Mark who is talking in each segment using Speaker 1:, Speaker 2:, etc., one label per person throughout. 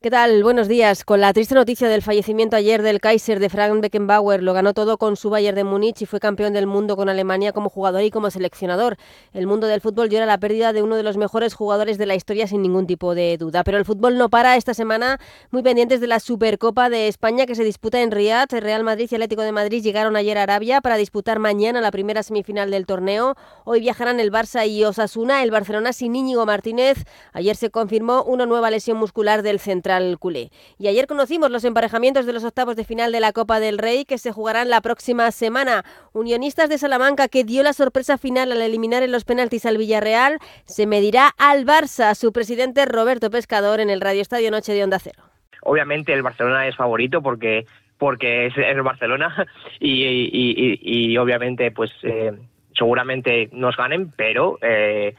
Speaker 1: ¿Qué tal? Buenos días. Con la triste noticia del fallecimiento ayer del Kaiser de Frank Beckenbauer, lo ganó todo con su Bayern de Múnich y fue campeón del mundo con Alemania como jugador y como seleccionador. El mundo del fútbol llora la pérdida de uno de los mejores jugadores de la historia sin ningún tipo de duda. Pero el fútbol no para esta semana, muy pendientes de la Supercopa de España que se disputa en Riyadh. Real Madrid y Atlético de Madrid llegaron ayer a Arabia para disputar mañana la primera semifinal del torneo. Hoy viajarán el Barça y Osasuna, el Barcelona sin Íñigo Martínez. Ayer se confirmó una nueva lesión muscular del centro culé. Y ayer conocimos los emparejamientos de los octavos de final de la Copa del Rey que se jugarán la próxima semana. Unionistas de Salamanca que dio la sorpresa final al eliminar en los penaltis al Villarreal se medirá al Barça, su presidente Roberto Pescador en el Radio Estadio Noche de Onda Cero.
Speaker 2: Obviamente el Barcelona es favorito porque porque es, el Barcelona y, obviamente pues eh, seguramente nos ganen, pero eh,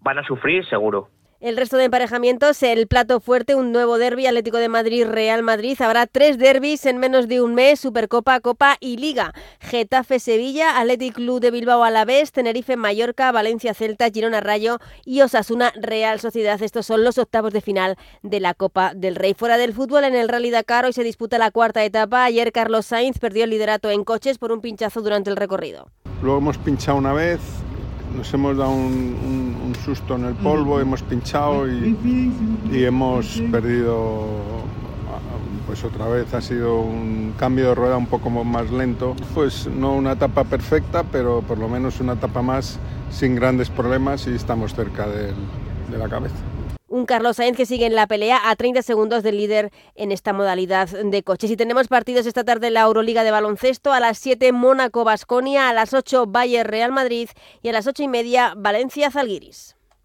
Speaker 2: van a sufrir seguro.
Speaker 1: El resto de emparejamientos, el plato fuerte, un nuevo derby Atlético de Madrid, Real Madrid. Habrá tres derbis en menos de un mes, Supercopa, Copa y Liga. Getafe, Sevilla, Athletic Club de Bilbao Alavés, Tenerife, Mallorca, Valencia, Celta, Girona, Rayo y Osasuna, Real Sociedad. Estos son los octavos de final de la Copa del Rey. Fuera del fútbol, en el Rally Dakar hoy se disputa la cuarta etapa. Ayer Carlos Sainz perdió el liderato en coches por un pinchazo durante el recorrido.
Speaker 3: Luego hemos pinchado una vez, nos hemos dado un, susto en el polvo, hemos pinchado y, hemos perdido pues otra vez ha sido un cambio de rueda un poco más lento. Pues no una etapa perfecta, pero por lo menos una etapa más sin grandes problemas y estamos cerca de la cabeza.
Speaker 1: Un Carlos Sainz que sigue en la pelea a 30 segundos del líder en esta modalidad de coches. Y tenemos partidos esta tarde en la Euroliga de baloncesto. A las 7 Mónaco Basconia, a las 8 Bayern Real Madrid y a las 8 y media Valencia Zalguiris.